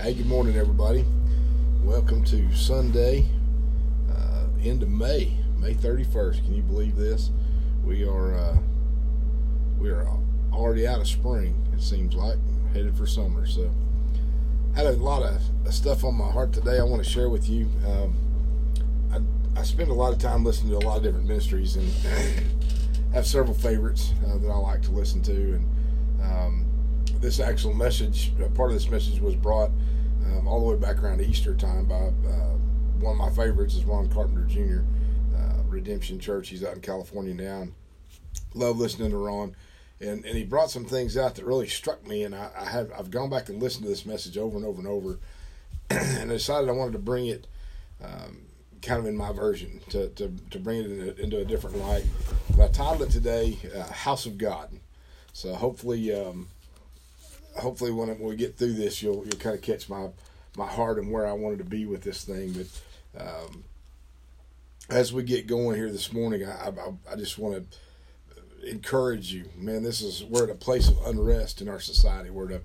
Hey, good morning, everybody. Welcome to Sunday, uh, end of May, May 31st. Can you believe this? We are uh, we are already out of spring. It seems like headed for summer. So, had a lot of stuff on my heart today. I want to share with you. Um, I, I spend a lot of time listening to a lot of different ministries and have several favorites uh, that I like to listen to. And um, this actual message, uh, part of this message was brought um, all the way back around Easter time by uh, one of my favorites is Ron Carpenter Jr. Uh, Redemption Church. He's out in California now. And love listening to Ron, and and he brought some things out that really struck me. And I, I have I've gone back and listened to this message over and over and over, and I decided I wanted to bring it. Um, kind of in my version to, to, to bring it in a, into a different light. But I titled it today uh, "House of God." So hopefully, um, hopefully when, we get through this, you'll you'll kind of catch my my heart and where I wanted to be with this thing. But um, as we get going here this morning, I I, I just want to encourage you, man. This is we're at a place of unrest in our society. We're at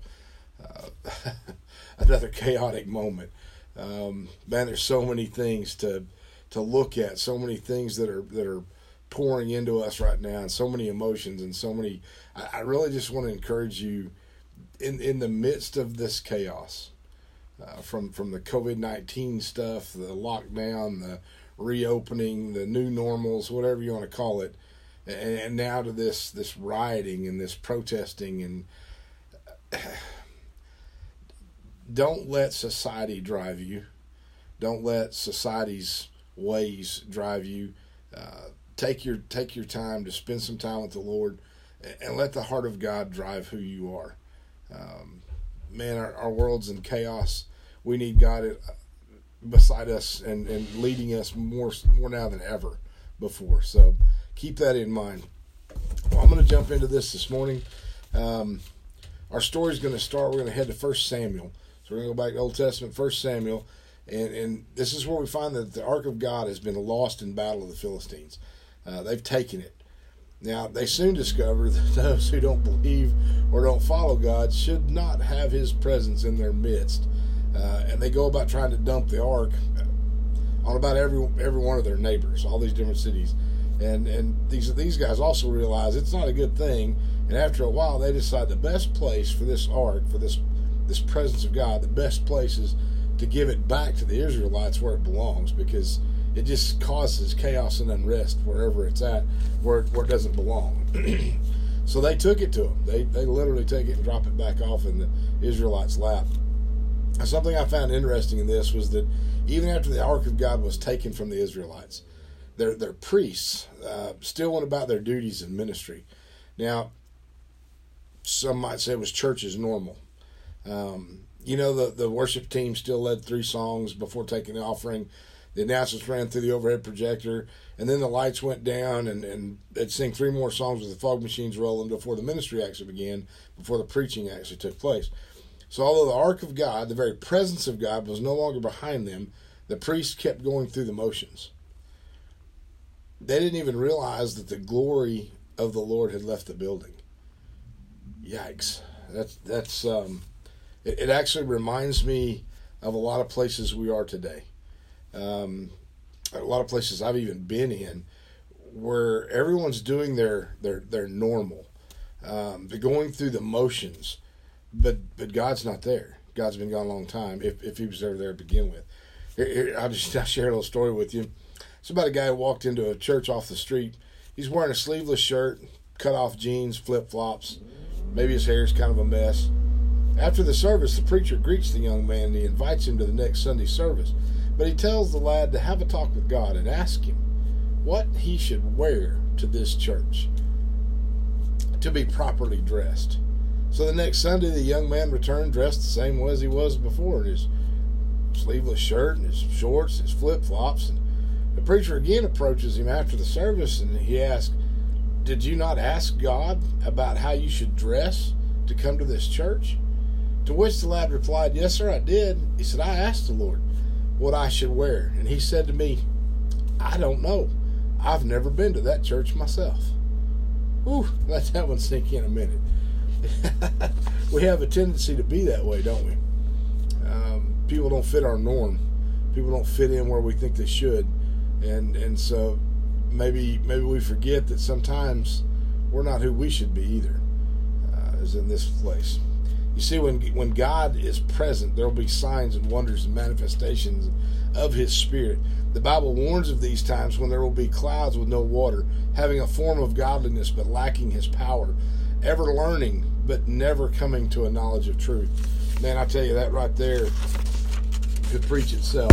a, uh, another chaotic moment. Um, man, there's so many things to to look at, so many things that are that are pouring into us right now, and so many emotions and so many. I, I really just want to encourage you in in the midst of this chaos, uh, from from the COVID nineteen stuff, the lockdown, the reopening, the new normals, whatever you want to call it, and, and now to this this rioting and this protesting and. Don't let society drive you. Don't let society's ways drive you. Uh, take your take your time to spend some time with the Lord, and let the heart of God drive who you are. Um, man, our, our world's in chaos. We need God uh, beside us and, and leading us more more now than ever before. So keep that in mind. Well, I'm going to jump into this this morning. Um, our story is going to start. We're going to head to First Samuel. So we're going to go back to Old Testament, First Samuel, and and this is where we find that the Ark of God has been lost in battle of the Philistines. Uh, they've taken it. Now, they soon discover that those who don't believe or don't follow God should not have His presence in their midst. Uh, and they go about trying to dump the ark on about every every one of their neighbors, all these different cities. And and these these guys also realize it's not a good thing. And after a while, they decide the best place for this ark, for this this presence of God, the best place is to give it back to the Israelites where it belongs, because it just causes chaos and unrest wherever it's at, where where it doesn't belong. so they took it to them. They they literally take it and drop it back off in the Israelites' lap. Something I found interesting in this was that even after the Ark of God was taken from the Israelites, their their priests uh, still went about their duties in ministry. Now, some might say it was church as normal. Um, you know, the, the worship team still led three songs before taking the offering the announcements ran through the overhead projector, and then the lights went down, and, and they'd sing three more songs with the fog machines rolling before the ministry actually began, before the preaching actually took place. So, although the ark of God, the very presence of God, was no longer behind them, the priests kept going through the motions. They didn't even realize that the glory of the Lord had left the building. Yikes! That's that's um, it, it actually reminds me of a lot of places we are today um, a lot of places I've even been in where everyone's doing their their their normal. Um, they're going through the motions, but but God's not there. God's been gone a long time. If if He was ever there to begin with, here, here, I'll just I'll share a little story with you. It's about a guy who walked into a church off the street. He's wearing a sleeveless shirt, cut off jeans, flip flops. Maybe his hair is kind of a mess. After the service, the preacher greets the young man and he invites him to the next Sunday service. But he tells the lad to have a talk with God and ask him what he should wear to this church to be properly dressed. So the next Sunday, the young man returned dressed the same way as he was before in his sleeveless shirt and his shorts, his flip flops. And the preacher again approaches him after the service and he asks, Did you not ask God about how you should dress to come to this church? To which the lad replied, Yes, sir, I did. He said, I asked the Lord what I should wear. And he said to me, I don't know. I've never been to that church myself. Ooh, let that one sink in a minute. we have a tendency to be that way, don't we? um, people don't fit our norm. People don't fit in where we think they should, and and so maybe maybe we forget that sometimes we're not who we should be either. Uh, in this place. You see, when when God is present, there will be signs and wonders and manifestations of His Spirit. The Bible warns of these times when there will be clouds with no water, having a form of godliness but lacking His power, ever learning but never coming to a knowledge of truth. Man, I tell you that right there could preach itself.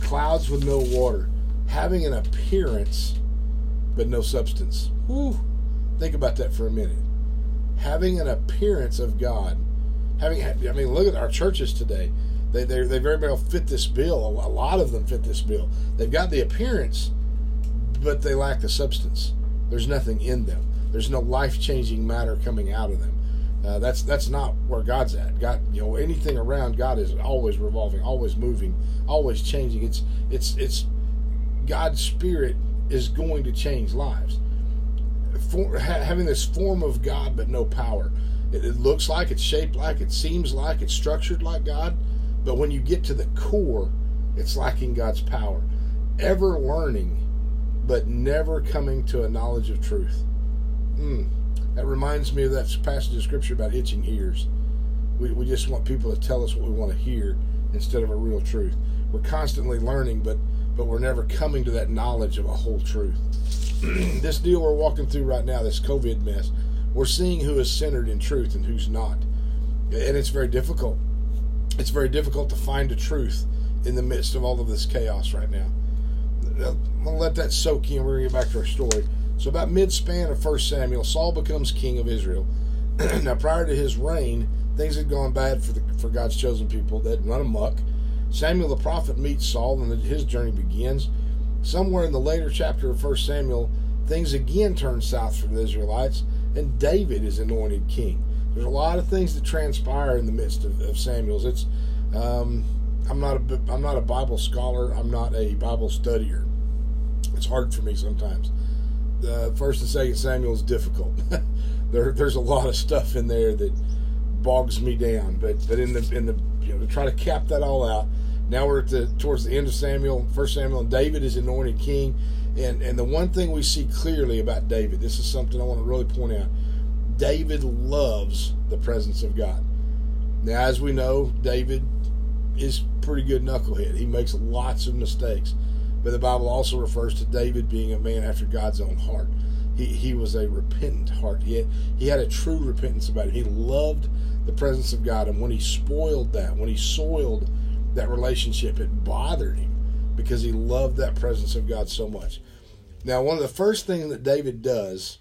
Clouds with no water, having an appearance but no substance. Whew. Think about that for a minute. Having an appearance of God having I mean, look at our churches today. They they they very well fit this bill. A lot of them fit this bill. They've got the appearance, but they lack the substance. There's nothing in them. There's no life changing matter coming out of them. Uh, that's that's not where God's at. God, you know, anything around God is always revolving, always moving, always changing. It's it's it's God's spirit is going to change lives. For, ha, having this form of God but no power. It, it looks like, it's shaped like, it seems like, it's structured like God, but when you get to the core, it's lacking God's power. Ever learning, but never coming to a knowledge of truth. Mm. That reminds me of that passage of scripture about itching ears. We, we just want people to tell us what we want to hear instead of a real truth. We're constantly learning, but but we're never coming to that knowledge of a whole truth. this deal we're walking through right now, this COVID mess, we're seeing who is centered in truth and who's not. And it's very difficult. It's very difficult to find the truth in the midst of all of this chaos right now. I'm going to let that soak in. We're going to get back to our story. So, about mid span of 1 Samuel, Saul becomes king of Israel. now, prior to his reign, things had gone bad for, the, for God's chosen people. They'd run amok. Samuel the prophet meets Saul, and his journey begins. Somewhere in the later chapter of 1 Samuel, things again turn south for the Israelites and David is anointed king. There's a lot of things that transpire in the midst of, of Samuel's. It's um, I'm not a I'm not a Bible scholar. I'm not a Bible studier. It's hard for me sometimes. The first and second Samuel is difficult. there, there's a lot of stuff in there that bogs me down. But but in the in the you know to try to cap that all out. Now we're at the towards the end of Samuel, First Samuel, and David is anointed king. And and the one thing we see clearly about David, this is something I want to really point out. David loves the presence of God. Now, as we know, David is pretty good knucklehead. He makes lots of mistakes. But the Bible also refers to David being a man after God's own heart. He, he was a repentant heart. He had, he had a true repentance about it. He loved the presence of God. And when he spoiled that, when he soiled that relationship, it bothered him because he loved that presence of God so much. Now, one of the first things that David does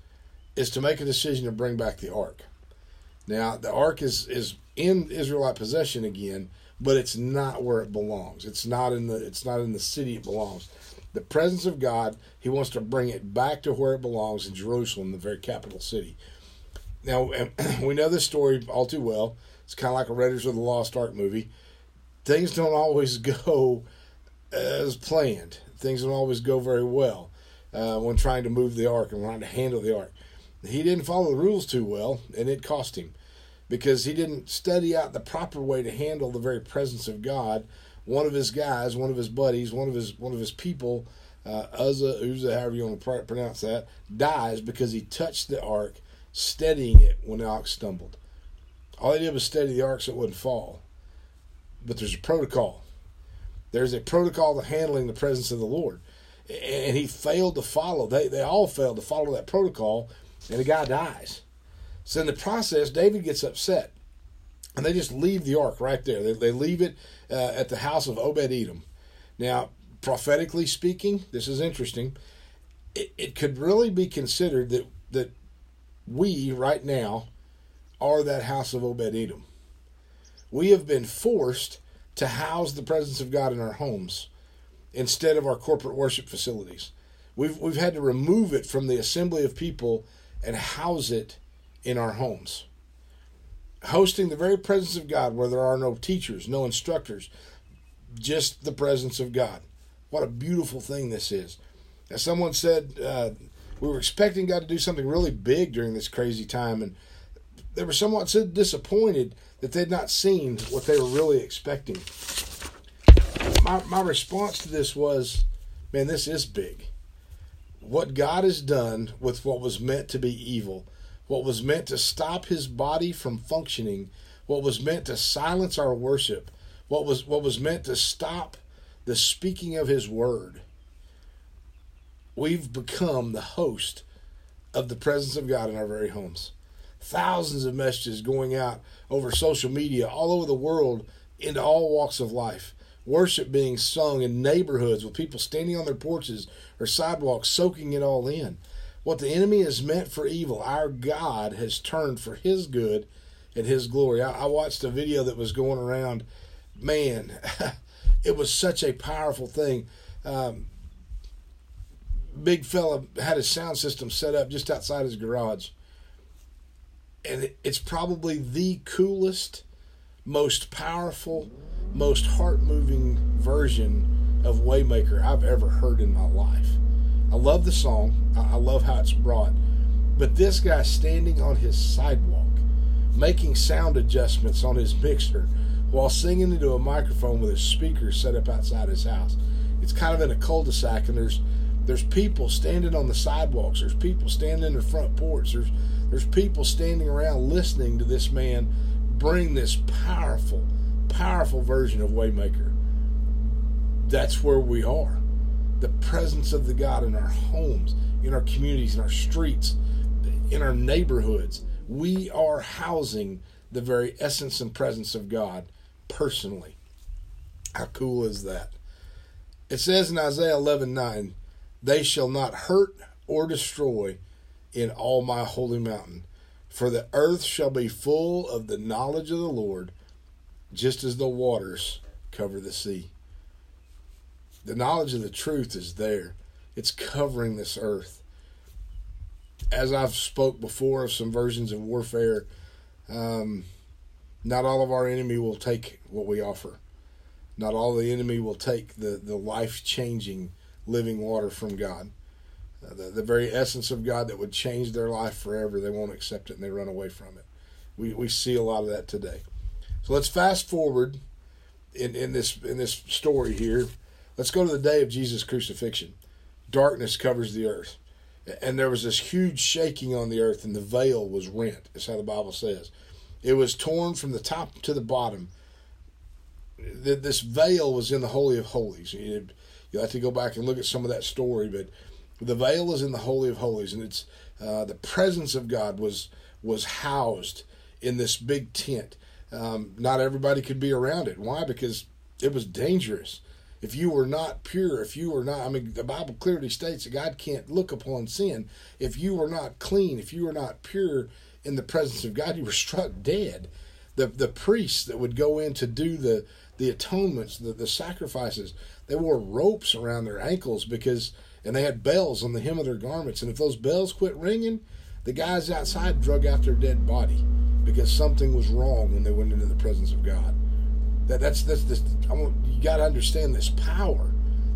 is to make a decision to bring back the ark. Now, the ark is is in Israelite possession again, but it's not where it belongs. It's not in the it's not in the city it belongs. The presence of God, he wants to bring it back to where it belongs in Jerusalem, the very capital city. Now, we know this story all too well. It's kind of like a Raiders of the Lost Ark movie. Things don't always go as planned. Things don't always go very well uh, when trying to move the ark and trying to handle the ark. He didn't follow the rules too well, and it cost him because he didn't study out the proper way to handle the very presence of God. One of his guys, one of his buddies, one of his one of his people, uh, Uzzah, Uzzah, however you want to pronounce that, dies because he touched the ark, steadying it when the ox stumbled. All he did was steady the ark so it wouldn't fall. But there's a protocol. There's a protocol to handling the presence of the Lord and he failed to follow. They they all failed to follow that protocol, and the guy dies. So in the process, David gets upset, and they just leave the ark right there. They, they leave it uh, at the house of Obed Edom. Now, prophetically speaking, this is interesting. It, it could really be considered that that we right now are that house of Obed Edom. We have been forced to house the presence of God in our homes instead of our corporate worship facilities. We've, we've had to remove it from the assembly of people and house it in our homes. Hosting the very presence of God where there are no teachers, no instructors, just the presence of God. What a beautiful thing this is. As someone said, uh, we were expecting God to do something really big during this crazy time, and they were somewhat so disappointed that they'd not seen what they were really expecting. My, my response to this was, man, this is big. What God has done with what was meant to be evil, what was meant to stop his body from functioning, what was meant to silence our worship, what was what was meant to stop the speaking of his word. We've become the host of the presence of God in our very homes. Thousands of messages going out over social media all over the world into all walks of life. Worship being sung in neighborhoods with people standing on their porches or sidewalks soaking it all in. What the enemy has meant for evil, our God has turned for his good and his glory. I, I watched a video that was going around. Man, it was such a powerful thing. Um, big fella had his sound system set up just outside his garage. And it's probably the coolest, most powerful, most heart moving version of Waymaker I've ever heard in my life. I love the song, I love how it's brought. But this guy standing on his sidewalk, making sound adjustments on his mixer while singing into a microphone with his speakers set up outside his house. It's kind of in a cul-de-sac, and there's there's people standing on the sidewalks. There's people standing in the front porch. There's there's people standing around listening to this man bring this powerful, powerful version of Waymaker. That's where we are. The presence of the God in our homes, in our communities, in our streets, in our neighborhoods. We are housing the very essence and presence of God personally. How cool is that? It says in Isaiah 11 9, they shall not hurt or destroy in all my holy mountain. For the earth shall be full of the knowledge of the Lord, just as the waters cover the sea. The knowledge of the truth is there. It's covering this earth. As I've spoke before of some versions of warfare, um, not all of our enemy will take what we offer. Not all the enemy will take the, the life changing living water from God. Uh, the, the very essence of God that would change their life forever, they won't accept it and they run away from it. We, we see a lot of that today. So let's fast forward in, in this in this story here. Let's go to the day of Jesus' crucifixion. Darkness covers the earth. And there was this huge shaking on the earth, and the veil was rent. That's how the Bible says. It was torn from the top to the bottom. This veil was in the Holy of Holies. You'll have to go back and look at some of that story, but the veil is in the Holy of Holies, and it's uh, the presence of God was was housed in this big tent. Um, not everybody could be around it. Why? Because it was dangerous. If you were not pure, if you were not, I mean, the Bible clearly states that God can't look upon sin. If you were not clean, if you were not pure in the presence of God, you were struck dead. The the priests that would go in to do the the atonements, the, the sacrifices, they wore ropes around their ankles because, and they had bells on the hem of their garments. And if those bells quit ringing, the guys outside drug out their dead body because something was wrong when they went into the presence of God. That that's that's this. Want you got to understand this power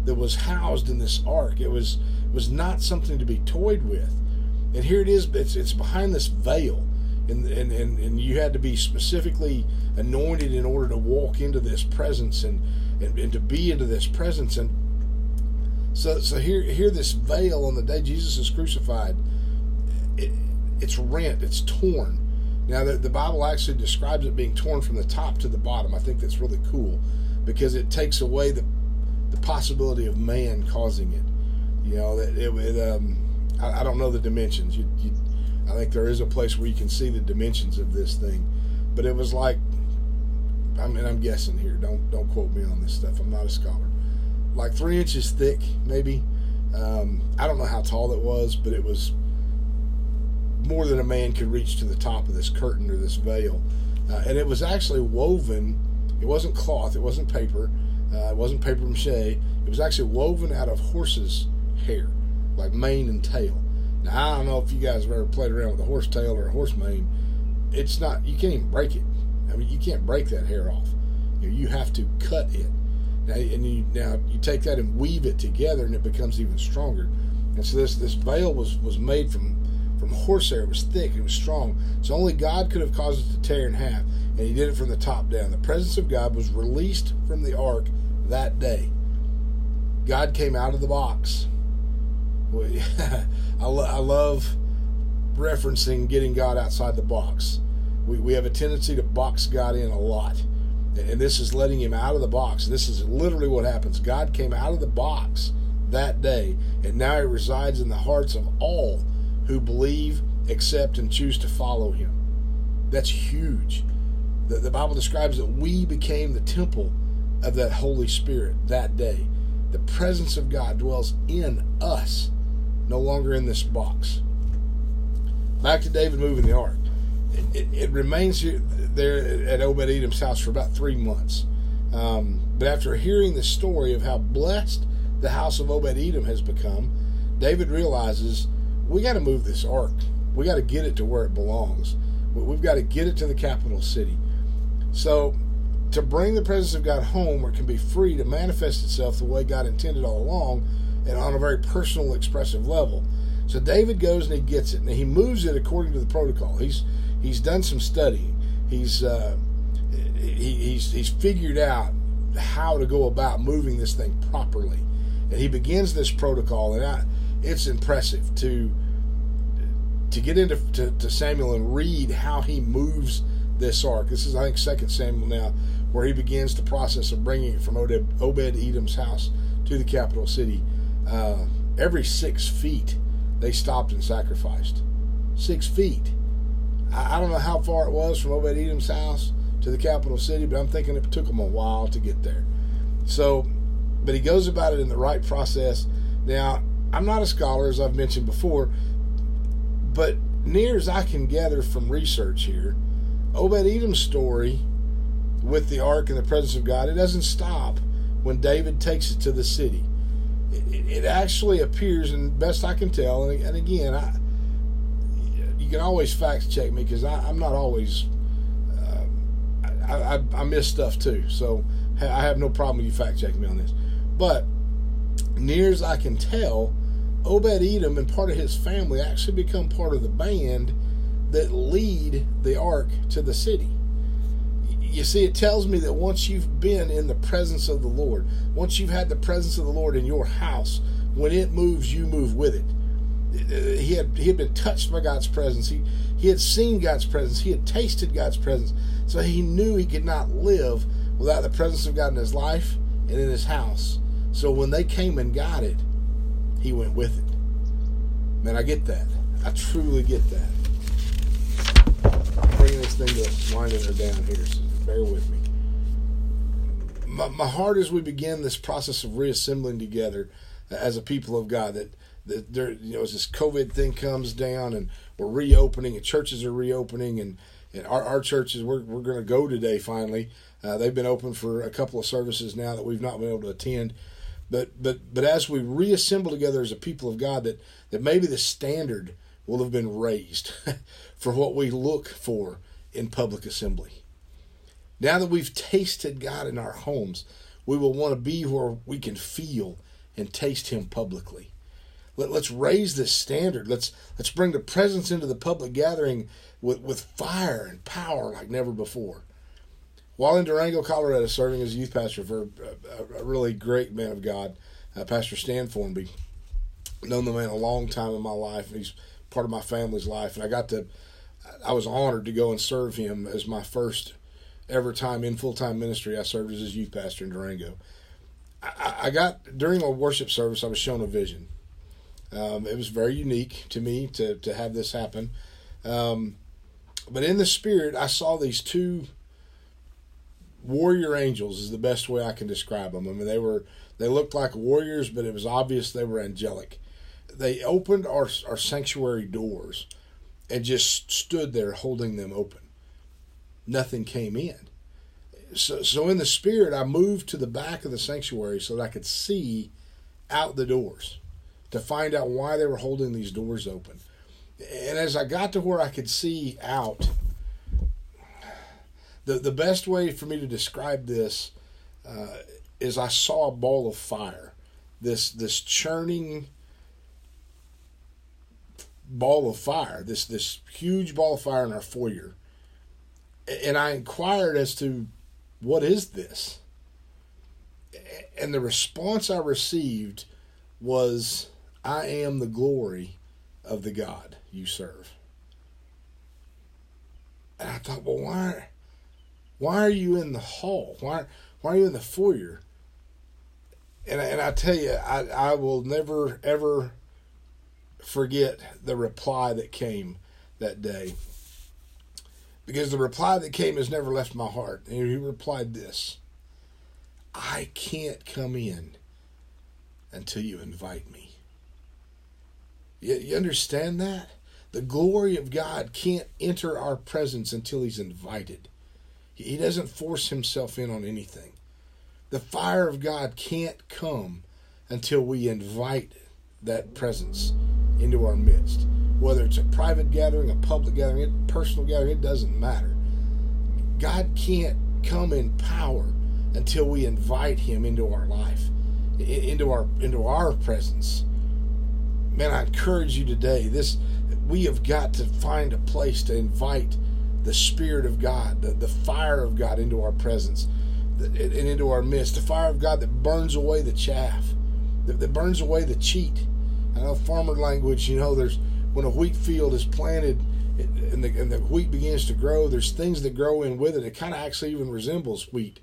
that was housed in this ark. It was it was not something to be toyed with. And here it is. It's it's behind this veil and, and, and, and you had to be specifically anointed in order to walk into this presence and, and, and to be into this presence and so so here here this veil on the day Jesus is crucified it, it's rent it's torn now the, the Bible actually describes it being torn from the top to the bottom I think that's really cool because it takes away the the possibility of man causing it you know it, it, it um I, I, don't know the dimensions you, you I think there is a place where you can see the dimensions of this thing, but it was like, I mean, I'm guessing here. Don't don't quote me on this stuff. I'm not a scholar. Like three inches thick, maybe. Um, I don't know how tall it was, but it was more than a man could reach to the top of this curtain or this veil, uh, and it was actually woven. It wasn't cloth. It wasn't paper. Uh, it wasn't paper mache. It was actually woven out of horses' hair, like mane and tail. Now I don't know if you guys have ever played around with a horse tail or a horse mane. It's not you can't even break it. I mean you can't break that hair off. You, know, you have to cut it. Now and you now you take that and weave it together and it becomes even stronger. And so this this veil was was made from from horsehair. It was thick, it was strong. So only God could have caused it to tear in half, and he did it from the top down. The presence of God was released from the ark that day. God came out of the box. I, lo- I love referencing getting God outside the box. We, we have a tendency to box God in a lot. And this is letting him out of the box. This is literally what happens. God came out of the box that day, and now he resides in the hearts of all who believe, accept, and choose to follow him. That's huge. The, the Bible describes that we became the temple of that Holy Spirit that day. The presence of God dwells in us, no longer in this box. Back to David moving the ark. It, it, it remains here, there at Obed Edom's house for about three months. Um, but after hearing the story of how blessed the house of Obed Edom has become, David realizes we got to move this ark. We got to get it to where it belongs. We've got to get it to the capital city. So, to bring the presence of God home where it can be free to manifest itself the way God intended all along and on a very personal, expressive level. So David goes and he gets it, and he moves it according to the protocol. He's he's done some studying. He's uh, he, he's he's figured out how to go about moving this thing properly, and he begins this protocol, and I, it's impressive to to get into to, to Samuel and read how he moves this ark. This is I think Second Samuel now, where he begins the process of bringing it from Obed Edom's house to the capital city. Uh, every six feet, they stopped and sacrificed. Six feet. I, I don't know how far it was from Obed Edom's house to the capital city, but I'm thinking it took him a while to get there. So, but he goes about it in the right process. Now, I'm not a scholar, as I've mentioned before, but near as I can gather from research here, Obed Edom's story with the ark and the presence of God, it doesn't stop when David takes it to the city. It, it actually appears, and best I can tell, and, and again, I, you can always fact check me because I'm not always. Uh, I, I, I, miss stuff too, so I have no problem with you fact checking me on this. But near as I can tell, Obed Edom and part of his family actually become part of the band that lead the ark to the city. You see, it tells me that once you've been in the presence of the Lord, once you've had the presence of the Lord in your house, when it moves, you move with it he had he had been touched by God's presence. He he had seen God's presence. He had tasted God's presence. So he knew he could not live without the presence of God in his life and in his house. So when they came and got it, he went with it. Man, I get that. I truly get that. I'm bringing this thing to winding her down here, so bear with me. My, my heart as we begin this process of reassembling together as a people of God that there, you know, as this COVID thing comes down and we're reopening and churches are reopening and, and our, our churches, we're, we're going to go today finally. Uh, they've been open for a couple of services now that we've not been able to attend. But, but, but as we reassemble together as a people of God, that, that maybe the standard will have been raised for what we look for in public assembly. Now that we've tasted God in our homes, we will want to be where we can feel and taste Him publicly. Let, us raise this standard. Let's let's bring the presence into the public gathering with, with fire and power like never before. While in Durango, Colorado, serving as youth pastor for a, a really great man of God, uh, Pastor Stan Formby. Known the man a long time in my life. He's part of my family's life, and I got to. I was honored to go and serve him as my first ever time in full time ministry. I served as his youth pastor in Durango. I, I got during a worship service. I was shown a vision um, it was very unique to me to, to have this happen. Um, but in the spirit, I saw these two warrior angels is the best way I can describe them. I mean, they were they looked like warriors, but it was obvious they were angelic. They opened our our sanctuary doors and just stood there holding them open. Nothing came in. So, so in the spirit, I moved to the back of the sanctuary so that I could see out the doors to find out why they were holding these doors open. And as I got to where I could see out, the, the best way for me to describe this uh, is I saw a ball of fire, this this churning ball of fire, this this huge ball of fire in our foyer, and I inquired as to what is this, and the response I received was, "I am the glory of the God you serve." And I thought, well, why, why are you in the hall? Why, why are you in the foyer? And and I tell you, I I will never ever forget the reply that came that day. Because the reply that came has never left my heart. And he replied this I can't come in until you invite me. You, you understand that? The glory of God can't enter our presence until he's invited. He doesn't force himself in on anything. The fire of God can't come until we invite that presence into our midst. Whether it's a private gathering, a public gathering, a personal gathering, it doesn't matter. God can't come in power until we invite him into our life, into our into our presence. Man, I encourage you today. This we have got to find a place to invite the Spirit of God, the, the fire of God into our presence and into our midst. The fire of God that burns away the chaff, that, that burns away the cheat. I know farmer language, you know, there's when a wheat field is planted and the, and the wheat begins to grow, there's things that grow in with it. It kind of actually even resembles wheat.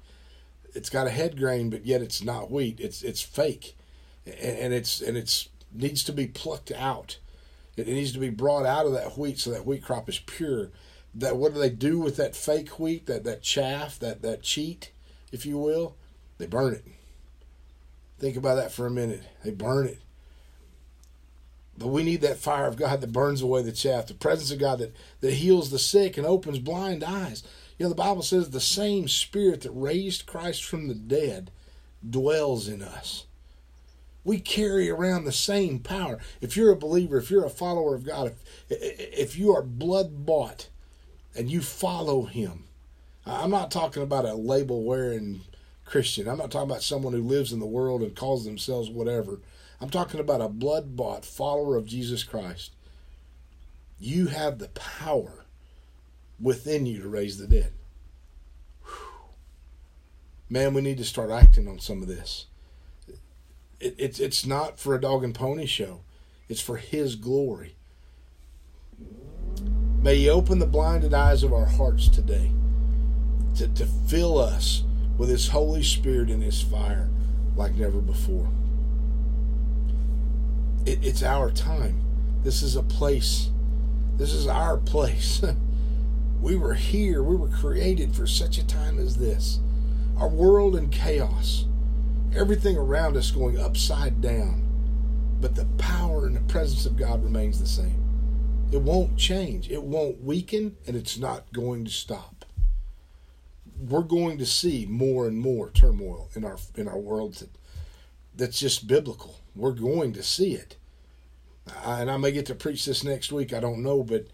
It's got a head grain, but yet it's not wheat. It's it's fake, and, and it's and it's needs to be plucked out. It needs to be brought out of that wheat so that wheat crop is pure. That what do they do with that fake wheat, that, that chaff, that, that cheat, if you will? They burn it. Think about that for a minute. They burn it. But we need that fire of God that burns away the chaff, the presence of God that, that heals the sick and opens blind eyes. You know, the Bible says the same spirit that raised Christ from the dead dwells in us we carry around the same power. If you're a believer, if you're a follower of God, if, if you are blood bought and you follow Him, I'm not talking about a label wearing Christian. I'm not talking about someone who lives in the world and calls themselves whatever. I'm talking about a blood bought follower of Jesus Christ. You have the power within you to raise the dead. Man, we need to start acting on some of this. It, it's it's not for a dog and pony show. It's for His glory. May He open the blinded eyes of our hearts today to, to fill us with His Holy Spirit and His fire like never before. It, it's our time. This is a place. This is our place. we were here. We were created for such a time as this. Our world in chaos everything around us going upside down, but the power and the presence of God remains the same. It won't change, it won't weaken, and it's not going to stop. We're going to see more and more turmoil in our in our world that's just biblical. We're going to see it. and I may get to preach this next week, I don't know, but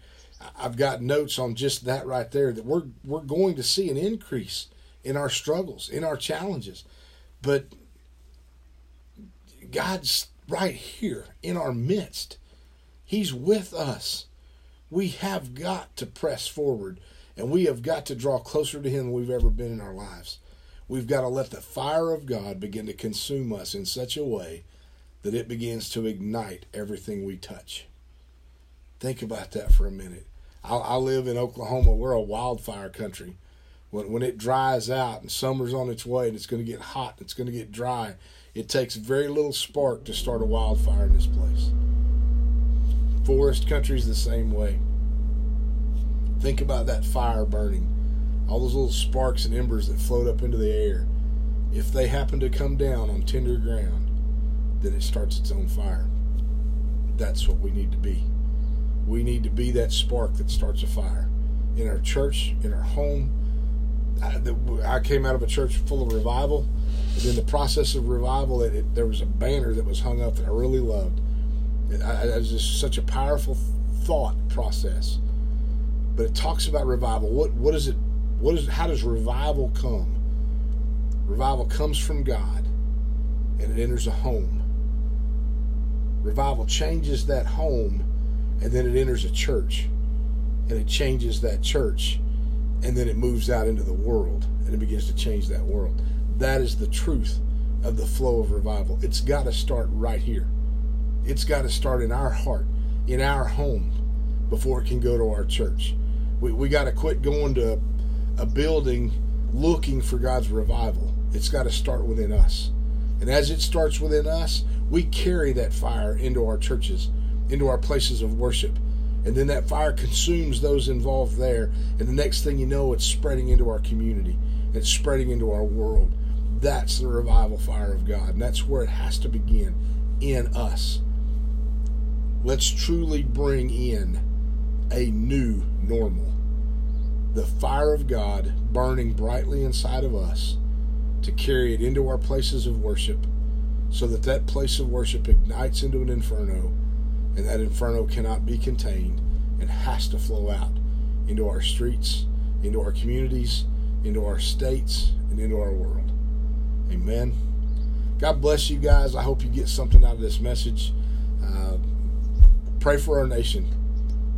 I've got notes on just that right there that we're we're going to see an increase in our struggles, in our challenges. But God's right here in our midst. He's with us. We have got to press forward and we have got to draw closer to Him than we've ever been in our lives. We've got to let the fire of God begin to consume us in such a way that it begins to ignite everything we touch. Think about that for a minute. I, I live in Oklahoma. We're a wildfire country. When, when it dries out and summer's on its way and it's going to get hot, it's going to get dry, it takes very little spark to start a wildfire in this place. Forest country's the same way. Think about that fire burning. All those little sparks and embers that float up into the air. If they happen to come down on tender ground, then it starts its own fire. That's what we need to be. We need to be that spark that starts a fire in our church, in our home. I, I came out of a church full of revival but in the process of revival, it, it, there was a banner that was hung up that I really loved. I, it was just such a powerful thought process. But it talks about revival. What what is it? What is how does revival come? Revival comes from God, and it enters a home. Revival changes that home, and then it enters a church and it changes that church and then it moves out into the world and it begins to change that world. That is the truth of the flow of revival. It's got to start right here. It's got to start in our heart, in our home, before it can go to our church. We, we got to quit going to a building looking for God's revival. It's got to start within us. And as it starts within us, we carry that fire into our churches, into our places of worship. And then that fire consumes those involved there. And the next thing you know, it's spreading into our community, it's spreading into our world. That's the revival fire of God. And that's where it has to begin in us. Let's truly bring in a new normal. The fire of God burning brightly inside of us to carry it into our places of worship so that that place of worship ignites into an inferno and that inferno cannot be contained and has to flow out into our streets, into our communities, into our states, and into our world. Amen. God bless you guys. I hope you get something out of this message. Uh, pray for our nation.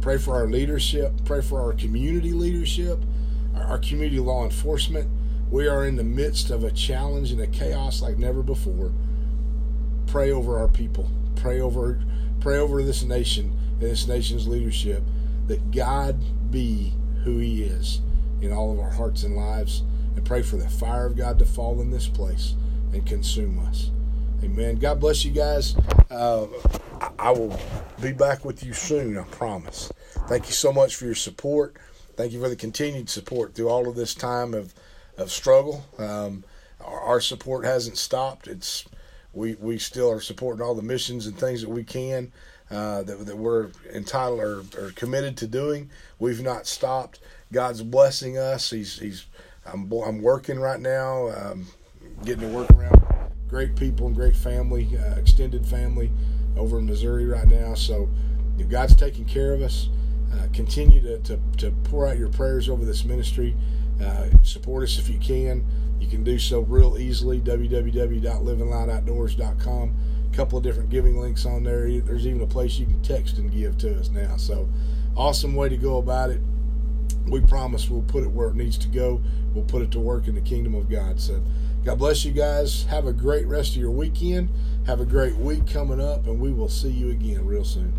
Pray for our leadership. Pray for our community leadership, our community law enforcement. We are in the midst of a challenge and a chaos like never before. Pray over our people. Pray over pray over this nation and this nation's leadership that God be who he is in all of our hearts and lives and pray for the fire of God to fall in this place and consume us. Amen. God bless you guys. Uh, I will be back with you soon, I promise. Thank you so much for your support. Thank you for the continued support through all of this time of, of struggle. Um, our, our, support hasn't stopped. It's we, we still are supporting all the missions and things that we can uh, that, that we're entitled or, or committed to doing. We've not stopped. God's blessing us. He's he's I'm I'm working right now, um, getting to work around great people and great family, uh, extended family over in Missouri right now. So if God's taking care of us. Uh, continue to, to, to, pour out your prayers over this ministry. Uh, support us if you can. You can do so real easily. www.livingloudoutdoors.com. A couple of different giving links on there. There's even a place you can text and give to us now. So, awesome way to go about it. We promise we'll put it where it needs to go. We'll put it to work in the kingdom of God. So, God bless you guys. Have a great rest of your weekend. Have a great week coming up, and we will see you again real soon.